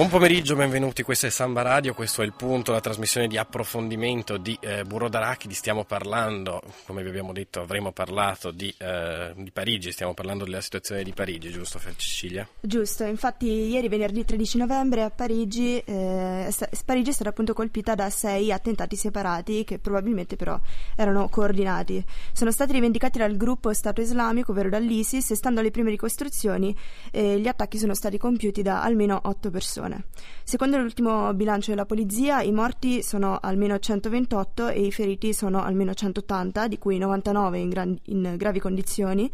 Buon pomeriggio, benvenuti, questo è Samba Radio, questo è il punto, la trasmissione di approfondimento di eh, Burro d'Arachidi, stiamo parlando, come vi abbiamo detto avremo parlato di, eh, di, Parigi, stiamo parlando della situazione di Parigi, giusto Cecilia? Giusto, infatti ieri venerdì 13 novembre a Parigi, eh, Parigi è stata appunto colpita da sei attentati separati che probabilmente però erano coordinati. Sono stati rivendicati dal gruppo Stato Islamico, ovvero dall'ISIS, e stando alle prime ricostruzioni eh, gli attacchi sono stati compiuti da almeno otto persone persone. Secondo l'ultimo bilancio della polizia, i morti sono almeno 128 e i feriti sono almeno 180, di cui 99 in, gran- in gravi condizioni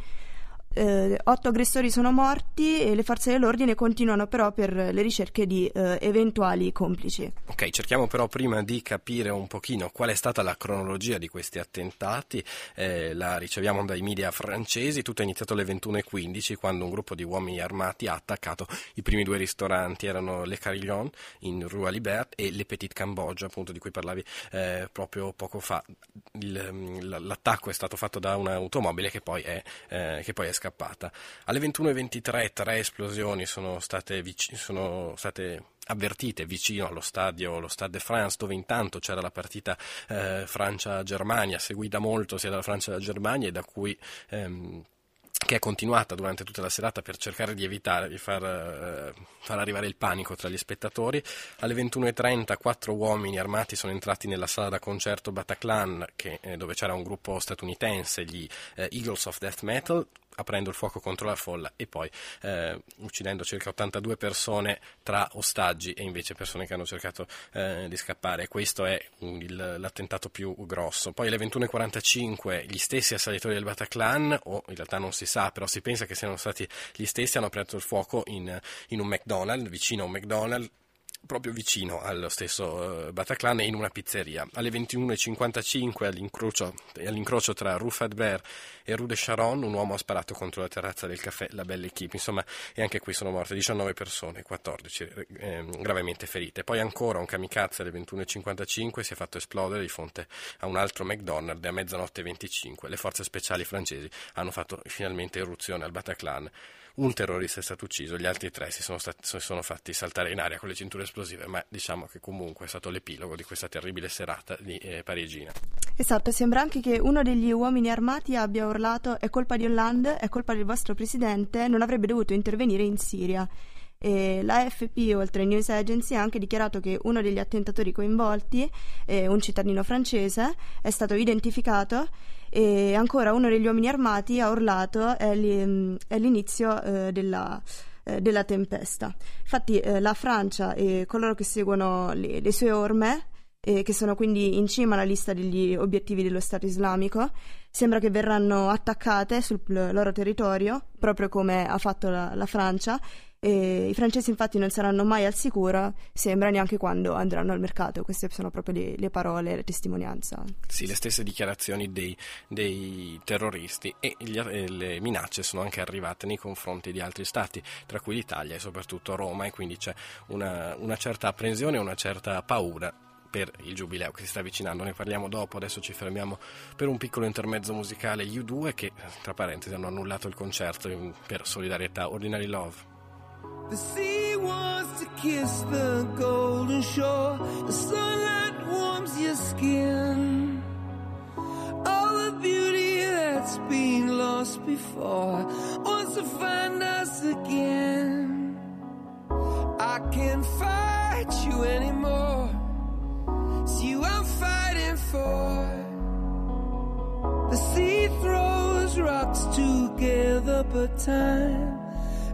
eh, otto aggressori sono morti e le forze dell'ordine continuano però per le ricerche di eh, eventuali complici. Ok, cerchiamo però prima di capire un pochino qual è stata la cronologia di questi attentati. Eh, la riceviamo dai media francesi. Tutto è iniziato alle 21.15 quando un gruppo di uomini armati ha attaccato i primi due ristoranti. Erano Le Carillon in Rue Libert e Le Petit Cambogia, appunto di cui parlavi eh, proprio poco fa. Il, l'attacco è stato fatto da un'automobile che poi è, eh, che poi è scappata scappata. Alle 21.23 tre esplosioni sono state, vic- sono state avvertite vicino allo stadio, lo Stade de France, dove intanto c'era la partita eh, Francia-Germania, seguita molto sia dalla Francia che dalla Germania e da cui ehm, che è continuata durante tutta la serata per cercare di evitare di far, eh, far, arrivare il panico tra gli spettatori. Alle 21.30 quattro uomini armati sono entrati nella sala da concerto Bataclan che, eh, dove c'era un gruppo statunitense, gli eh, Eagles of Death Metal, aprendo il fuoco contro la folla e poi eh, uccidendo circa 82 persone tra ostaggi e invece persone che hanno cercato eh, di scappare. Questo è il, l'attentato più grosso. Poi alle 21.45 gli stessi assalitori del Bataclan, o in realtà non si sa, però si pensa che siano stati gli stessi, hanno aperto il fuoco in, in un McDonald's, vicino a un McDonald's proprio vicino allo stesso uh, Bataclan e in una pizzeria. Alle 21.55 all'incrocio, all'incrocio tra Rue Fadbert e Rue de Charonne un uomo ha sparato contro la terrazza del caffè La Belle Équipe, insomma e anche qui sono morte 19 persone, 14 eh, gravemente ferite. Poi ancora un kamikaze alle 21.55 si è fatto esplodere di fronte a un altro McDonald's a mezzanotte 25 le forze speciali francesi hanno fatto finalmente irruzione al Bataclan un terrorista è stato ucciso, gli altri tre si sono, stati, si sono, fatti saltare in aria con le cinture esplosive, ma diciamo che comunque è stato l'epilogo di questa terribile serata di eh, parigina. Esatto, sembra anche che uno degli uomini armati abbia urlato è colpa di Hollande, è colpa del vostro presidente, non avrebbe dovuto intervenire in Siria. E l'AFP, oltre a News Agency, ha anche dichiarato che uno degli attentatori coinvolti, eh, un cittadino francese, è stato identificato e ancora uno degli uomini armati ha urlato è, li, è l'inizio eh, della, eh, della, tempesta. Infatti eh, la Francia e coloro che seguono le, le sue orme che sono quindi in cima alla lista degli obiettivi dello Stato islamico, sembra che verranno attaccate sul loro territorio, proprio come ha fatto la, la Francia, e I francesi infatti non saranno mai al sicuro, sembra neanche quando andranno al mercato. Queste sono proprio le, le parole, la testimonianza. Sì, le stesse dichiarazioni dei, dei terroristi e gli, le minacce sono anche arrivate nei confronti di altri stati, tra cui l'Italia e soprattutto Roma, e quindi c'è una, una certa apprensione e una certa paura per il giubileo che si sta avvicinando. Ne parliamo dopo, adesso ci fermiamo per un piccolo intermezzo musicale. U2 che, tra parentesi, hanno annullato il concerto per solidarietà Ordinary Love. The sea wants to kiss the golden shore. The sunlight warms your skin. All the beauty that's been lost before wants to find us again. I can't fight you anymore. It's you I'm fighting for. The sea throws rocks together, but time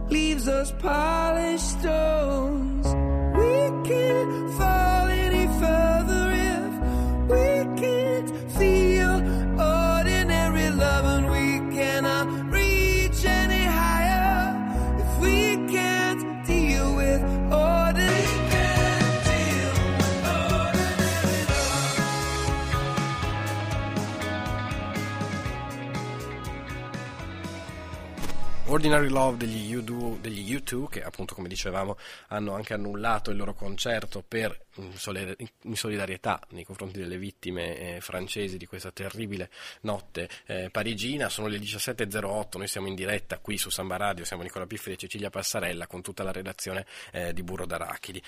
leaves us polished stones. We can't fall Ordinary Love degli U2, degli U2 che appunto come dicevamo hanno anche annullato il loro concerto per in solidarietà nei confronti delle vittime eh, francesi di questa terribile notte eh, parigina. Sono le 17.08, noi siamo in diretta qui su Samba Radio, siamo Nicola Pifferi e Cecilia Passarella con tutta la redazione eh, di Burro d'Arachidi.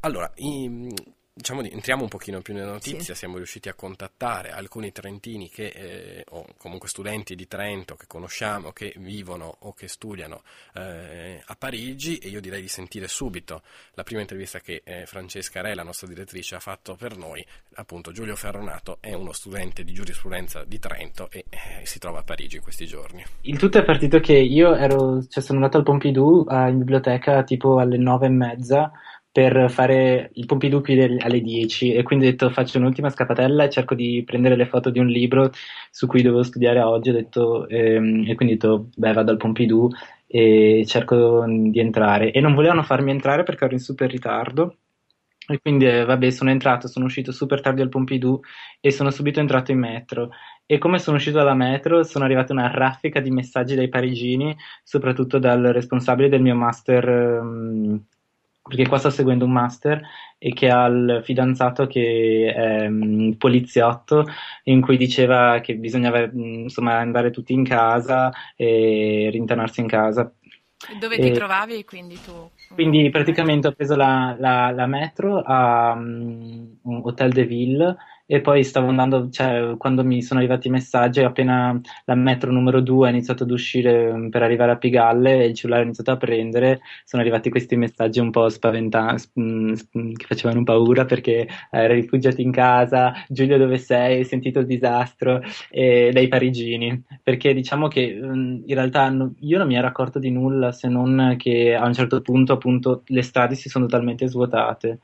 Allora, i, diciamo, entriamo un pochino più nelle notizie, sì. siamo riusciti a contattare alcuni trentini che, eh, o comunque studenti di Trento che conosciamo, che vivono o che studiano eh, a Parigi e io direi di sentire subito la prima intervista che eh, Francesca Re, la nostra direttrice, ha fatto per noi. Appunto Giulio Ferronato è uno studente di giurisprudenza di Trento e eh, si trova a Parigi in questi giorni. Il tutto è partito che io ero, cioè sono andato al Pompidou in biblioteca tipo alle nove e mezza per fare il Pompidou qui alle 10 e quindi ho detto faccio un'ultima scappatella e cerco di prendere le foto di un libro su cui dovevo studiare oggi. Detto, ehm, e quindi ho detto beh vado al Pompidou e cerco di entrare. E non volevano farmi entrare perché ero in super ritardo. E quindi eh, vabbè sono entrato, sono uscito super tardi al Pompidou e sono subito entrato in metro. E come sono uscito dalla metro sono arrivata una raffica di messaggi dai parigini soprattutto dal responsabile del mio master ehm, perché qua sto seguendo un master e che ha il fidanzato che è um, poliziotto in cui diceva che bisognava insomma andare tutti in casa e rintanarsi in casa. Dove e, ti trovavi quindi tu? Quindi praticamente ho preso la, la, la metro a um, Hotel de Ville e poi stavo andando, cioè quando mi sono arrivati i messaggi, appena la metro numero 2 ha iniziato ad uscire mm, per arrivare a Pigalle e il cellulare ha iniziato a prendere, sono arrivati questi messaggi un po' spaventanti, mm, che facevano paura perché eh, era rifugiato in casa, Giulio dove sei, hai sentito il disastro, e, dai parigini, perché diciamo che mm, in realtà io non mi ero accorto di nulla se non che a un certo punto appunto le strade si sono totalmente svuotate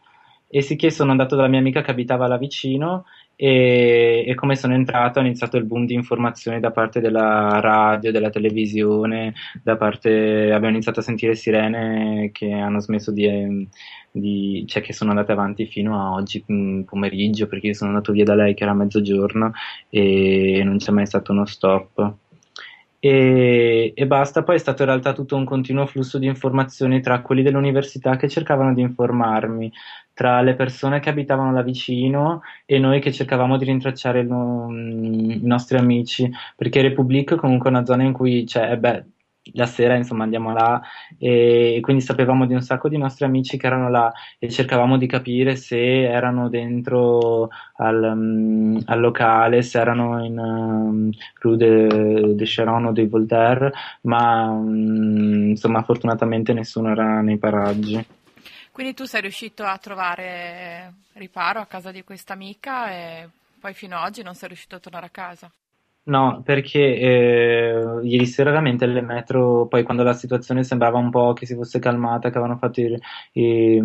e sicché sono andato dalla mia amica che abitava là vicino e, e, come sono entrato ho iniziato il boom di informazioni da parte della radio, della televisione, da parte, abbiamo iniziato a sentire sirene che hanno smesso di, di cioè che sono andate avanti fino a oggi pomeriggio perché io sono andato via da lei che era mezzogiorno e non c'è mai stato uno stop. E, e, basta. Poi è stato in realtà tutto un continuo flusso di informazioni tra quelli dell'università che cercavano di informarmi, tra le persone che abitavano là vicino e noi che cercavamo di rintracciare no, i nostri amici, perché Republic comunque è una zona in cui c'è, beh, la sera insomma andiamo là e, quindi sapevamo di un sacco di nostri amici che erano là e cercavamo di capire se erano dentro al, um, al locale, se erano in um, Rue de, de Charon o di Voltaire, ma um, insomma fortunatamente nessuno era nei paraggi. Quindi tu sei riuscito a trovare riparo a casa di questa amica e poi fino ad oggi non sei riuscito a tornare a casa? No, perché eh, ieri sera veramente le metro, poi quando la situazione sembrava un po' che si fosse calmata, che avevano fatto i, i,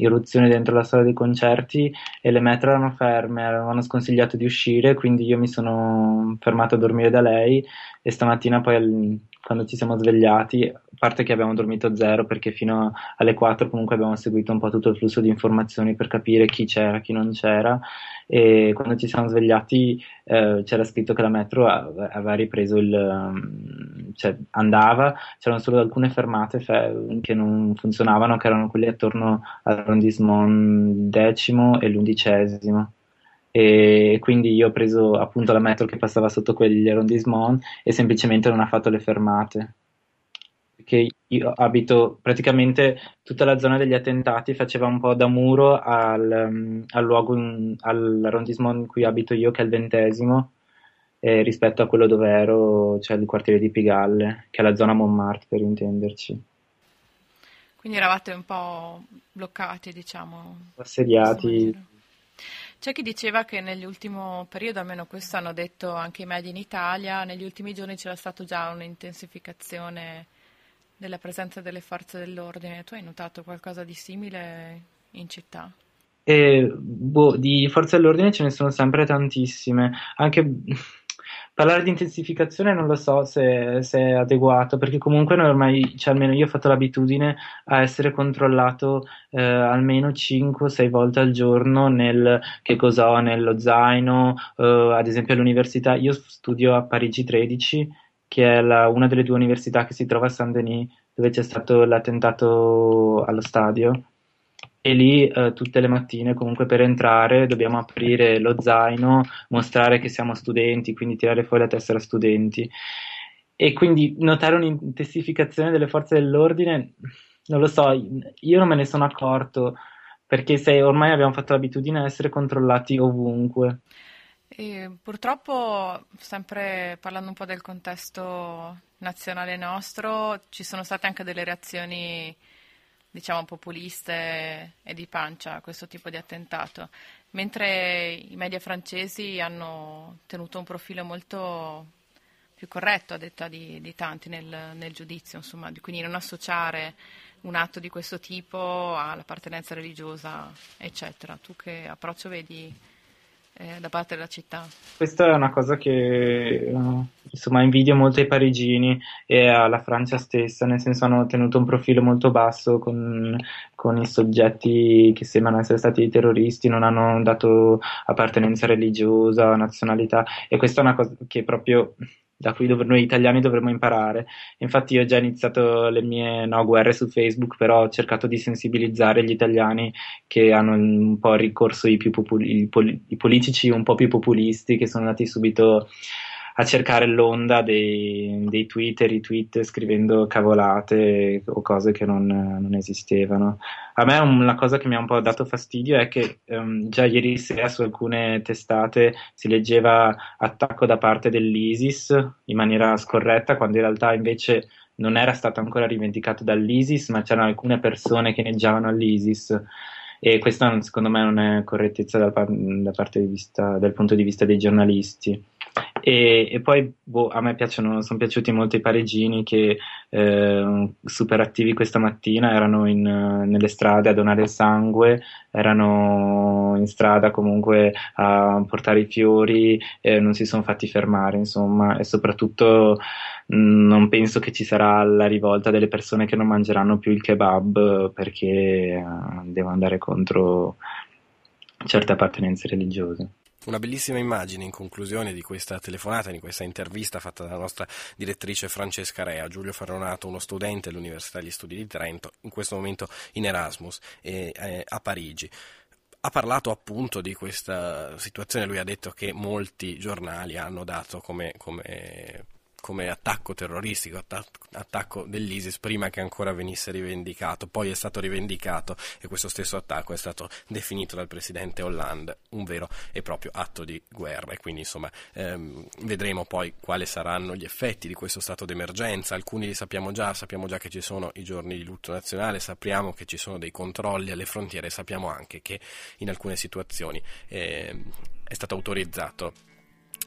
irruzioni dentro la sala dei concerti e le metro erano ferme, avevano sconsigliato di uscire, quindi io mi sono fermato a dormire da lei e stamattina poi quando ci siamo svegliati, a parte che abbiamo dormito zero perché fino alle 4 comunque abbiamo seguito un po' tutto il flusso di informazioni per capire chi c'era, chi non c'era. E quando ci siamo svegliati eh, c'era scritto che la metro aveva ripreso il um, cioè andava, c'erano solo alcune fermate fe- che non funzionavano che erano quelle attorno all'arrondissement decimo e l'undicesimo e quindi io ho preso appunto la metro che passava sotto quegli arrondissement e semplicemente non ha fatto le fermate che io abito praticamente tutta la zona degli attentati, faceva un po' da muro al, um, al luogo, in, all'arrondissement in cui abito io, che è il ventesimo, eh, rispetto a quello dove ero, cioè il quartiere di Pigalle, che è la zona Montmartre per intenderci. Quindi eravate un po' bloccati, diciamo. Assediati. C'è chi diceva che nell'ultimo periodo, almeno questo hanno detto anche i media in Italia, negli ultimi giorni c'era stata già un'intensificazione della presenza delle forze dell'ordine. Tu hai notato qualcosa di simile in città? Eh, boh, di forze dell'ordine ce ne sono sempre tantissime. Anche parlare di intensificazione non lo so se, se, è adeguato, perché comunque ormai, cioè almeno io ho fatto l'abitudine a essere controllato eh, almeno 5-6 volte al giorno nel che cosa ho nello zaino, eh, ad esempio all'università. Io studio a Parigi 13 che è la, una delle due università che si trova a Saint-Denis, dove c'è stato l'attentato allo stadio. E lì eh, tutte le mattine, comunque, per entrare dobbiamo aprire lo zaino, mostrare che siamo studenti, quindi tirare fuori la tessera studenti. E quindi notare un'intensificazione delle forze dell'ordine, non lo so, io non me ne sono accorto perché se ormai abbiamo fatto l'abitudine a essere controllati ovunque. E purtroppo, sempre parlando un po' del contesto nazionale nostro, ci sono state anche delle reazioni, diciamo, populiste e di pancia questo tipo di attentato, mentre i media francesi hanno tenuto un profilo molto più corretto, a detta di, di tanti, nel, nel giudizio, insomma, quindi non associare un atto di questo tipo all'appartenenza religiosa, eccetera. Tu che approccio vedi eh, da parte della città? Questa è una cosa che uh, insomma invidio molto ai parigini e alla Francia stessa, nel senso hanno tenuto un profilo molto basso con, con i soggetti che sembrano essere stati terroristi, non hanno dato appartenenza religiosa, nazionalità e questa è una cosa che proprio da cui dov- noi italiani dovremmo imparare. Infatti io ho già iniziato le mie no, guerre su Facebook, però ho cercato di sensibilizzare gli italiani che hanno un po' ricorso i, populi- i, pol- i politici un po' più populisti che sono andati subito a cercare l'onda dei, dei tweet e retweet scrivendo cavolate o cose che non, non, esistevano. A me una cosa che mi ha un po' dato fastidio è che um, già ieri sera su alcune testate si leggeva attacco da parte dell'ISIS in maniera scorretta, quando in realtà invece non era stato ancora rivendicato dall'ISIS, ma c'erano alcune persone che neggiavano all'ISIS e questa secondo me non è correttezza da, da parte vista, dal punto di vista dei giornalisti. E, e poi boh, a me piacciono, sono piaciuti molto i pareggini che eh, super attivi questa mattina, erano in, nelle strade a donare il sangue, erano in strada comunque a portare i fiori, e non si sono fatti fermare, insomma, e soprattutto non penso che ci sarà la rivolta delle persone che non mangeranno più il kebab perché uh, devono andare contro certe appartenenze religiose. Una bellissima immagine in conclusione di questa telefonata, di questa intervista fatta dalla nostra direttrice Francesca Rea. Giulio Ferronato, uno studente all'Università degli Studi di Trento, in questo momento in Erasmus eh, eh, a Parigi ha parlato appunto di questa situazione, lui ha detto che molti giornali hanno dato come, come come attacco terroristico, attacco dell'ISIS prima che ancora venisse rivendicato, poi è stato rivendicato e questo stesso attacco è stato definito dal presidente Hollande un vero e proprio atto di guerra. E quindi insomma ehm, vedremo poi quali saranno gli effetti di questo stato d'emergenza, alcuni li sappiamo già, sappiamo già che ci sono i giorni di lutto nazionale, sappiamo che ci sono dei controlli alle frontiere, sappiamo anche che in alcune situazioni eh, è stato autorizzato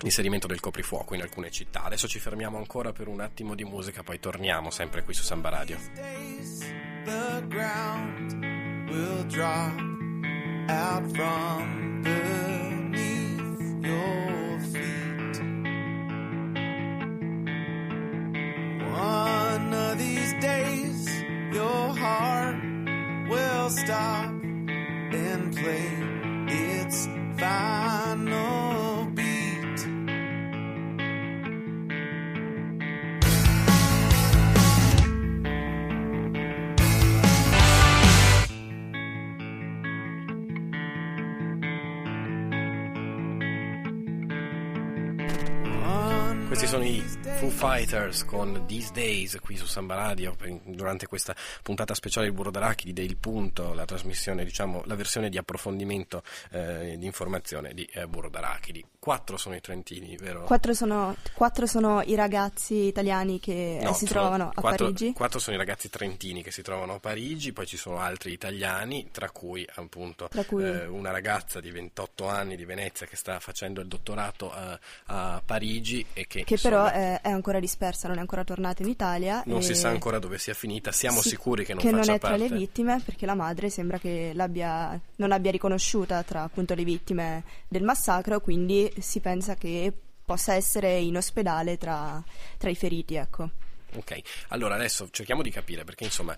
l'inserimento del coprifuoco in alcune città. Adesso ci fermiamo ancora per un attimo di musica, poi torniamo sempre qui su Samba Radio. One of these days your heart will stop and play Questi sono i Foo Fighters con These Days qui su Samba Radio durante questa puntata speciale del Burro d'Arachidi del Punto, la trasmissione, diciamo, la versione di approfondimento eh, di informazione di eh, Burro d'Arachidi. Quattro sono i trentini, vero? Quattro sono, quattro sono i ragazzi italiani che no, si trovano a quattro, Parigi. Quattro sono i ragazzi trentini che si trovano a Parigi, poi ci sono altri italiani, tra cui appunto tra cui... Eh, una ragazza di 28 anni di Venezia che sta facendo il dottorato a, a Parigi e che, che insomma, però è, è, ancora dispersa, non è ancora tornata in Italia. Non si sa ancora dove sia finita, siamo sì, sicuri che non che faccia non è parte. tra le vittime perché la madre sembra che l'abbia, non abbia riconosciuta tra appunto le vittime del massacro, quindi si pensa che possa essere in ospedale tra, tra i feriti, ecco. Ok, allora adesso cerchiamo di capire perché insomma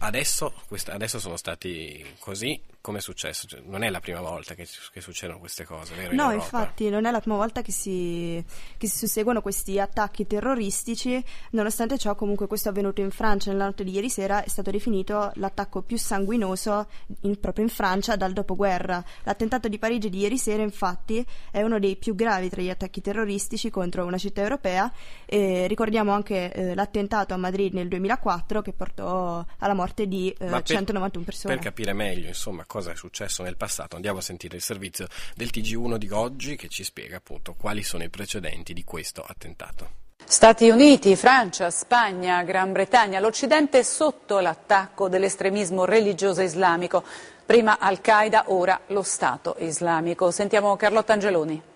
adesso, adesso sono stati così, come è successo? Cioè, non è la prima volta che, che succedono queste cose, vero? No, in infatti, non è la prima volta che si, che si, susseguono questi attacchi terroristici. Nonostante ciò, comunque, questo è avvenuto in Francia nella notte di ieri sera. È stato definito l'attacco più sanguinoso in, proprio in Francia dal dopoguerra. L'attentato di Parigi di ieri sera, infatti, è uno dei più gravi tra gli attacchi terroristici contro una città europea. E ricordiamo anche eh, l'attentato a Madrid nel 2004 che portò alla morte di eh, per, 191 persone. Per capire meglio, insomma, cosa è successo nel passato, andiamo a sentire il servizio del TG1 di oggi che ci spiega appunto quali sono i precedenti di questo attentato. Stati Uniti, Francia, Spagna, Gran Bretagna, l'Occidente è sotto l'attacco dell'estremismo religioso islamico. Prima Al-Qaeda, ora lo Stato islamico. Sentiamo Carlotta Angeloni.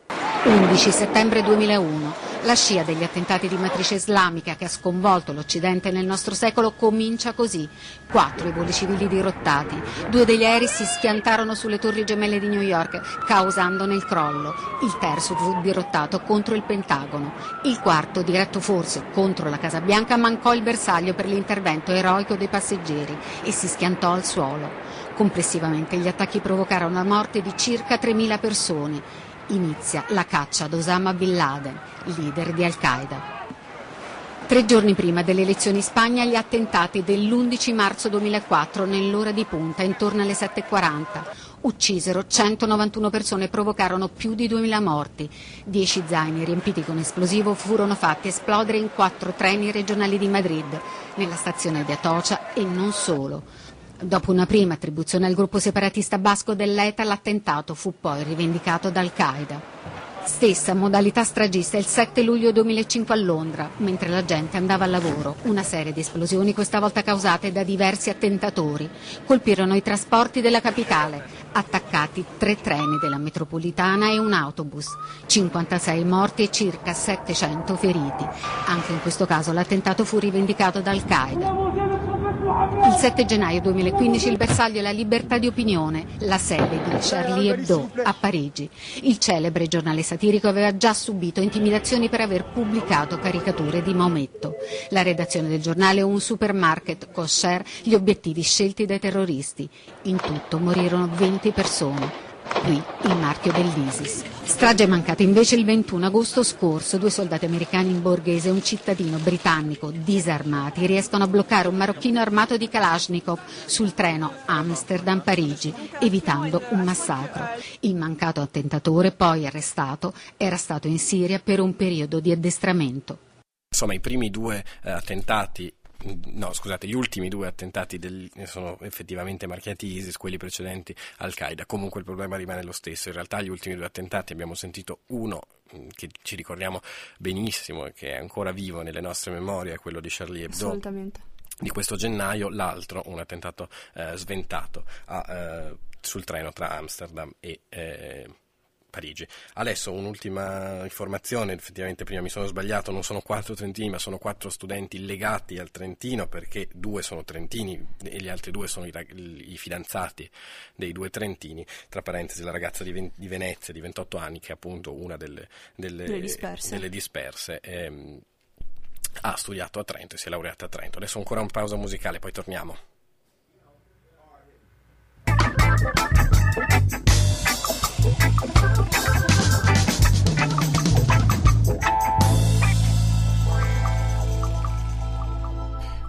11 settembre 2001. La scia degli attentati di matrice islamica che ha sconvolto l'Occidente nel nostro secolo comincia così. Quattro i voli civili dirottati. Due degli aerei si schiantarono sulle torri gemelle di New York, causandone il crollo. Il terzo fu dirottato contro il Pentagono. Il quarto, diretto forse contro la Casa Bianca, mancò il bersaglio per l'intervento eroico dei passeggeri e si schiantò al suolo. Complessivamente gli attacchi provocarono la morte di circa 3.000 persone inizia la caccia ad Osama Bin Laden, leader di Al-Qaeda. Tre giorni prima delle elezioni in Spagna gli attentati dell'11 marzo 2004 nell'ora di punta intorno alle 7.40 uccisero 191 persone e provocarono più di 2.000 morti. Dieci zaini riempiti con esplosivo furono fatti esplodere in quattro treni regionali di Madrid, nella stazione di Atocha e non solo. Dopo una prima attribuzione al gruppo separatista basco dell'ETA, l'attentato fu poi rivendicato da Al-Qaeda. Stessa modalità stragista il 7 luglio 2005 a Londra, mentre la gente andava al lavoro. Una serie di esplosioni, questa volta causate da diversi attentatori, colpirono i trasporti della capitale, attaccati tre treni della metropolitana e un autobus, 56 morti e circa 700 feriti. Anche in questo caso l'attentato fu rivendicato da Al-Qaeda. Il 7 gennaio 2015 il bersaglio è la libertà di opinione, la sede di Charlie Hebdo a Parigi. Il celebre giornale satirico aveva già subito intimidazioni per aver pubblicato caricature di Maometto. La redazione del giornale un supermarket kosher gli obiettivi scelti dai terroristi. In tutto morirono 20 persone qui il marchio dell'ISIS. Strage mancata invece il 21 agosto scorso. Due soldati americani in borghese e un cittadino britannico disarmati riescono a bloccare un marocchino armato di Kalashnikov sul treno Amsterdam-Parigi, evitando un massacro. Il mancato attentatore, poi arrestato, era stato in Siria per un periodo di addestramento. Insomma, i primi due eh, attentati no scusate, gli ultimi due attentati del, sono effettivamente marchiati ISIS, quelli precedenti Al-Qaeda, comunque il problema rimane lo stesso, in realtà gli ultimi due attentati abbiamo sentito uno mm, che ci ricordiamo benissimo e che è ancora vivo nelle nostre memorie, è quello di Charlie Hebdo. Assolutamente. Di questo gennaio, l'altro un attentato eh, sventato a, eh, sul treno tra Amsterdam e eh, Parigi. Adesso un'ultima informazione, effettivamente prima mi sono sbagliato, non sono quattro trentini ma sono quattro studenti legati al Trentino perché due sono trentini e gli altri due sono i, i fidanzati dei due trentini, tra parentesi la ragazza di, di, Venezia di 28 anni che è appunto una delle, delle, delle disperse, delle disperse ehm, ha studiato a Trento e si è laureata a Trento. Adesso ancora un pausa musicale, poi torniamo.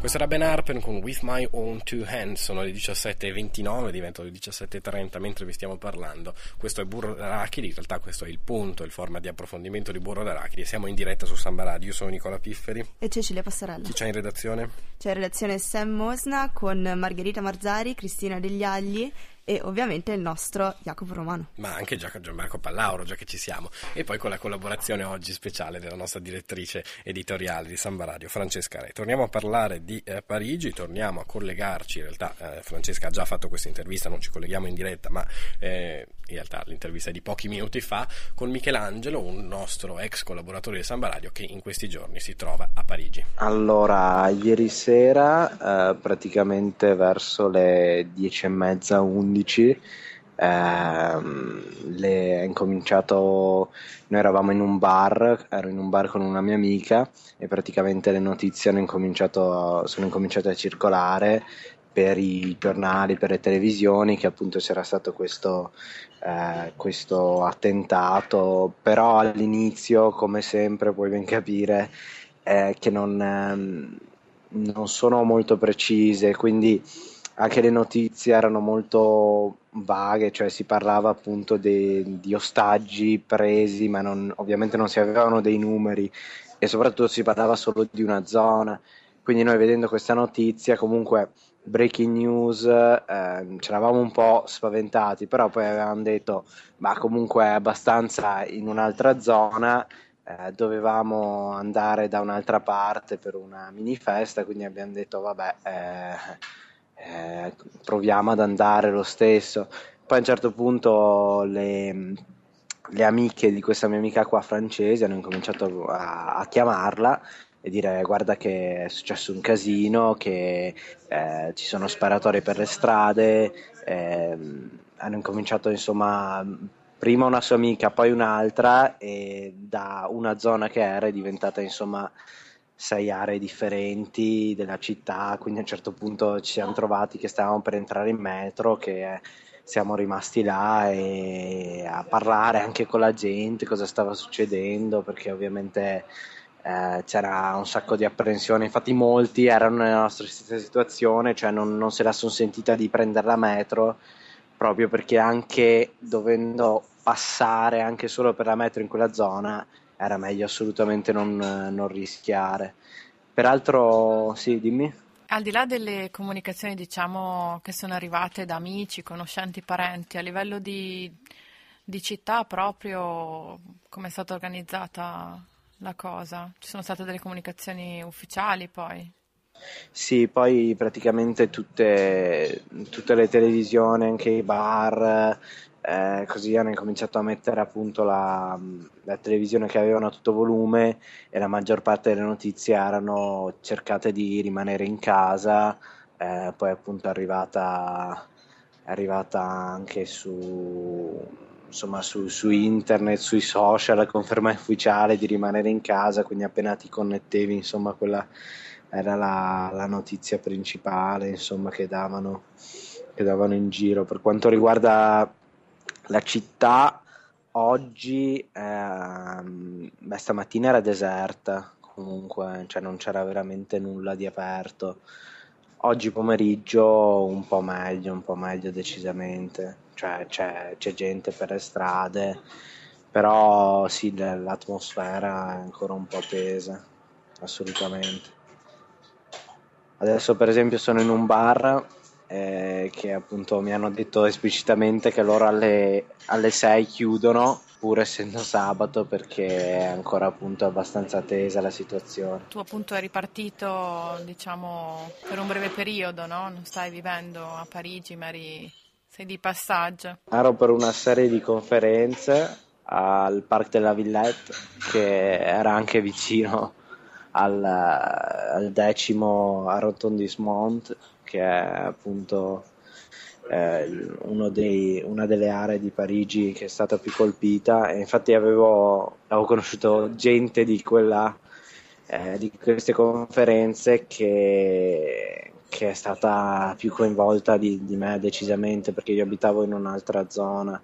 Questo era Ben Harper con With My Own Two Hands, sono le 17.29, diventano le 17.30 mentre vi stiamo parlando. Questo è Burro d'Arachidi, in realtà questo è il punto, il format di approfondimento di Burro d'Arachidi. Siamo in diretta su Samba Radio, io sono Nicola Pifferi. E Cecilia Passarella. Chi c'è in redazione? C'è in redazione Sam Mosna con Margherita Marzari, Cristina Degli Agli e ovviamente il nostro Jacopo Romano. Ma anche Gianmarco Pallauro, già che ci siamo. E poi con la collaborazione oggi speciale della nostra direttrice editoriale di Samba Radio, Francesca Re. Torniamo a parlare di eh, Parigi, torniamo a collegarci, in realtà eh, Francesca ha già fatto questa intervista, non ci colleghiamo in diretta, ma eh, in realtà l'intervista è di pochi minuti fa, con Michelangelo, un nostro ex collaboratore di Samba Radio che in questi giorni si trova a Parigi. Allora, ieri sera, eh, praticamente verso le dieci e mezza, 11, 2011 ehm, le, è incominciato noi eravamo in un bar ero in un bar con una mia amica e praticamente le notizie incominciato, sono incominciate a circolare per i giornali, per le televisioni, che appunto c'era stato questo, eh, questo attentato, però all'inizio, come sempre, puoi ben capire eh, che non, ehm, non sono molto precise, quindi anche le notizie erano molto vaghe, cioè si parlava appunto de, di ostaggi presi, ma non, ovviamente non si avevano dei numeri e soprattutto si parlava solo di una zona. Quindi noi vedendo questa notizia, comunque breaking news, eh, ci eravamo un po' spaventati, però poi avevamo detto, ma comunque è abbastanza in un'altra zona, eh, dovevamo andare da un'altra parte per una mini festa, quindi abbiamo detto, vabbè, eh, eh proviamo ad andare lo stesso. Poi a un certo punto le, le amiche di questa mia amica qua francese hanno incominciato a, a chiamarla e dire guarda che è successo un casino, che eh, ci sono sparatori per le strade, eh, hanno incominciato insomma prima una sua amica, poi un'altra e da una zona che era è diventata insomma sei aree differenti della città, quindi a un certo punto ci siamo trovati che stavamo per entrare in metro, che siamo rimasti là e a parlare anche con la gente cosa stava succedendo, perché ovviamente eh, c'era un sacco di apprensione, infatti molti erano nella nostra stessa situazione, cioè non, non se la sono sentita di prendere la metro proprio perché anche dovendo passare anche solo per la metro in quella zona era meglio assolutamente non, non rischiare. Peraltro, sì, dimmi. Al di là delle comunicazioni, diciamo, che sono arrivate da amici, conoscenti, parenti, a livello di, di città proprio, come è stata organizzata la cosa? Ci sono state delle comunicazioni ufficiali poi? Sì, poi praticamente tutte, tutte le televisioni, anche i bar, eh, così hanno incominciato a mettere appunto la, la, televisione che avevano a tutto volume e la maggior parte delle notizie erano cercate di rimanere in casa, eh, poi appunto è arrivata, è arrivata anche su insomma su, su, internet, sui social, la conferma ufficiale di rimanere in casa, quindi appena ti connettevi, insomma, quella era la, la notizia principale, insomma, che davano, che davano in giro. Per quanto riguarda la città, oggi, ehm, beh, stamattina era deserta, comunque, cioè non c'era veramente nulla di aperto. Oggi pomeriggio un po' meglio, un po' meglio decisamente cioè c'è, c'è gente per le strade, però sì, l'atmosfera è ancora un po' tesa, assolutamente. Adesso per esempio sono in un bar eh, che appunto mi hanno detto esplicitamente che loro alle, alle 6 chiudono pur essendo sabato perché è ancora appunto abbastanza tesa la situazione. Tu appunto eri partito diciamo per un breve periodo, no? Non stai vivendo a Parigi ma eri sei di passaggio. Ero per una serie di conferenze al Parc de la Villette, che era anche vicino al, al decimo Arrotondissement, che è appunto eh, dei, una delle aree di Parigi che è stata più colpita. E infatti avevo, avevo conosciuto gente di, quella, eh, di queste conferenze che che è stata più coinvolta di, di, me decisamente perché io abitavo in un'altra zona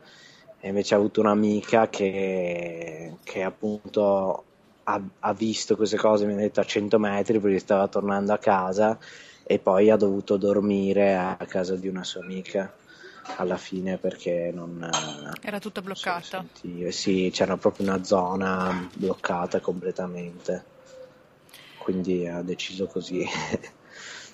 e invece ho avuto un'amica che, che appunto ha, ha, visto queste cose, mi ha detto a 100 metri perché stava tornando a casa e poi ha dovuto dormire a casa di una sua amica alla fine perché non era tutto bloccato. So, sì, c'era proprio una zona bloccata completamente. Quindi ha deciso così.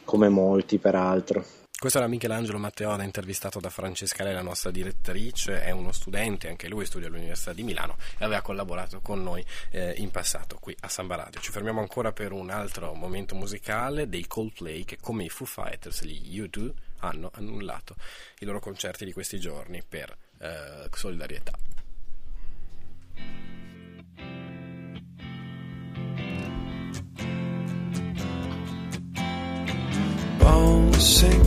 come molti peraltro. Questo era Michelangelo Matteola, intervistato da Francesca Lei, la nostra direttrice, è uno studente, anche lui studia all'Università di Milano e aveva collaborato con noi eh, in passato qui a Samba Radio. Ci fermiamo ancora per un altro momento musicale dei Coldplay che come i Foo Fighters, gli U2, hanno annullato i loro concerti di questi giorni per eh, solidarietà. sinking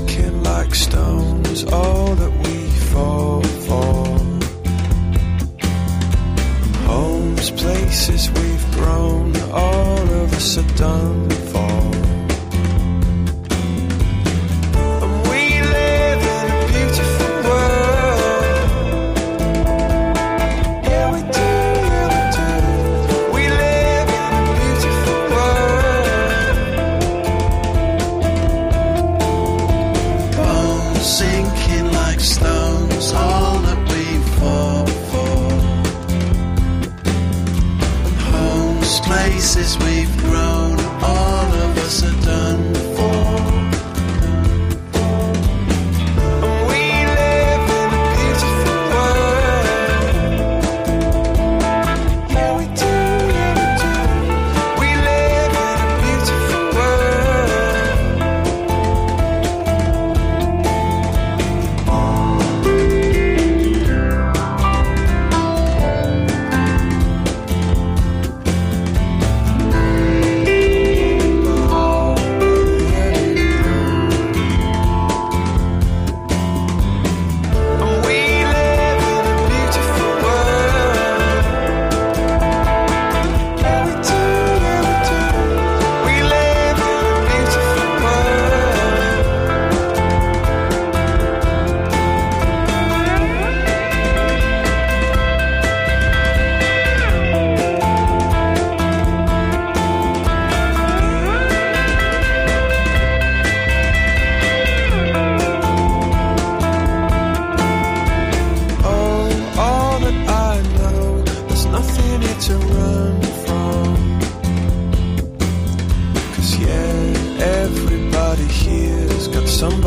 like stones, all that we fall for. Homes, places we've grown, all of us are done for.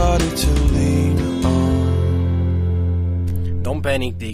harder to leave.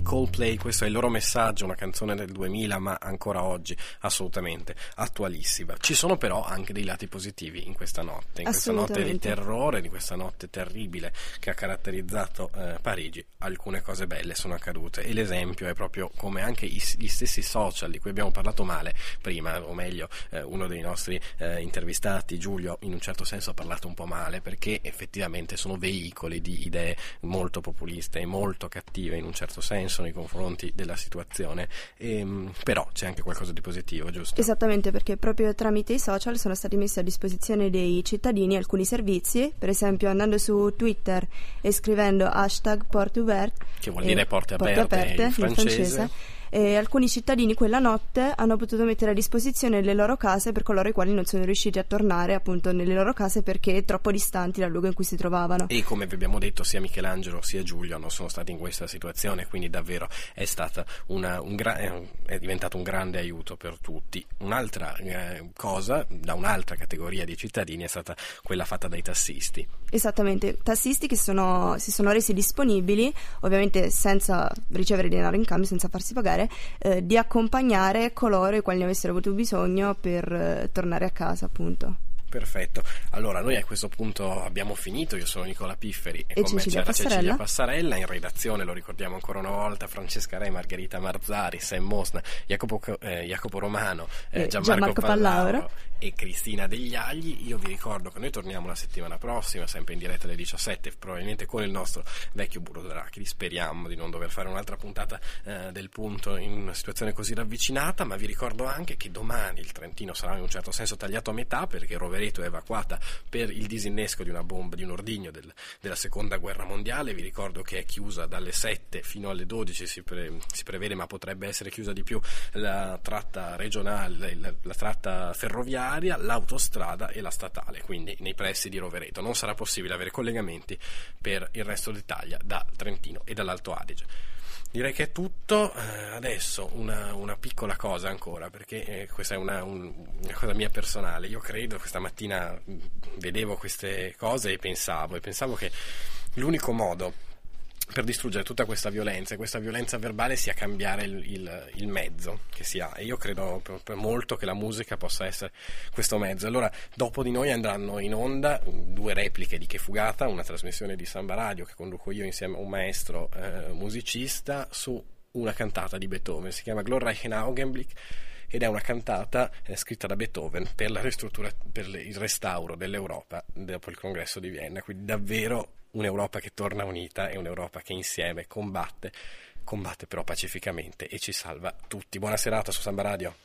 Coldplay, questo è il loro messaggio, una canzone del 2000 ma ancora oggi assolutamente attualissima. Ci sono però anche dei lati positivi in questa notte, in questa notte di terrore, di questa notte terribile che ha caratterizzato eh, Parigi. Alcune cose belle sono accadute e l'esempio è proprio come anche i, gli stessi social di cui abbiamo parlato male prima, o meglio eh, uno dei nostri eh, intervistati, Giulio, in un certo senso ha parlato un po' male perché effettivamente sono veicoli di idee molto populiste e molto cattive in un certo senso nei confronti della situazione, ehm, però c'è anche qualcosa di positivo, giusto? Esattamente, perché proprio tramite i social sono stati messi a disposizione dei cittadini alcuni servizi, per esempio andando su Twitter e scrivendo hashtag porte ouverte, che vuol dire porte aperte, porte aperte in francese, in francese e alcuni cittadini quella notte hanno potuto mettere a disposizione le loro case per coloro i quali non sono riusciti a tornare appunto nelle loro case perché troppo distanti dal luogo in cui si trovavano. E come vi abbiamo detto sia Michelangelo sia Giulio non sono stati in questa situazione, quindi davvero è, una, un gra- è diventato un grande aiuto per tutti. Un'altra eh, cosa da un'altra categoria di cittadini è stata quella fatta dai tassisti. Esattamente, tassisti che sono, si sono resi disponibili, ovviamente senza ricevere denaro in cambio, senza farsi pagare cercare eh, di accompagnare coloro i quali ne avessero avuto bisogno per eh, tornare a casa, appunto. Perfetto, allora noi a questo punto abbiamo finito, io sono Nicola Pifferi e, e con Cecilia me c'era Passarella. Cecilia Passarella, in redazione lo ricordiamo ancora una volta, Francesca Re, Margherita Marzari, Sam Mosna, Jacopo, eh, Jacopo Romano, eh, Gianmarco, Gianmarco Pallauro e Cristina Degli Agli. Io vi ricordo che noi torniamo la settimana prossima, sempre in diretta alle 17, probabilmente con il nostro vecchio burro d'arachidi. Speriamo di non dover fare un'altra puntata eh, del punto in una situazione così ravvicinata, ma vi ricordo anche che domani il Trentino sarà in un certo senso tagliato a metà perché Rovereto è evacuata per il disinnesco di una bomba, di un ordigno del, della seconda guerra mondiale. Vi ricordo che è chiusa dalle 7 fino alle 12, si, pre, si prevede, ma potrebbe essere chiusa di più la tratta regionale, la, la tratta ferroviaria l'autostrada e la statale, quindi nei pressi di Rovereto. Non sarà possibile avere collegamenti per il resto d'Italia da Trentino e dall'Alto Adige. Direi che è tutto, eh, adesso una, una, piccola cosa ancora, perché eh, questa è una, un, una, cosa mia personale. Io credo, questa mattina vedevo queste cose e pensavo, e pensavo che l'unico modo per distruggere tutta questa violenza e questa violenza verbale sia cambiare il, il, il mezzo che si ha. E io credo molto che la musica possa essere questo mezzo. Allora dopo di noi andranno in onda due repliche di Che Fugata una trasmissione di Samba Radio che conduco io insieme a un maestro eh, musicista su una cantata di Beethoven. Si chiama Glorreichen Augenblick ed è una cantata eh, scritta da Beethoven per, per il restauro dell'Europa dopo il congresso di Vienna. Quindi davvero un'Europa che torna unita e un'Europa che insieme combatte, combatte però pacificamente e ci salva tutti. Buona serata su Samba Radio.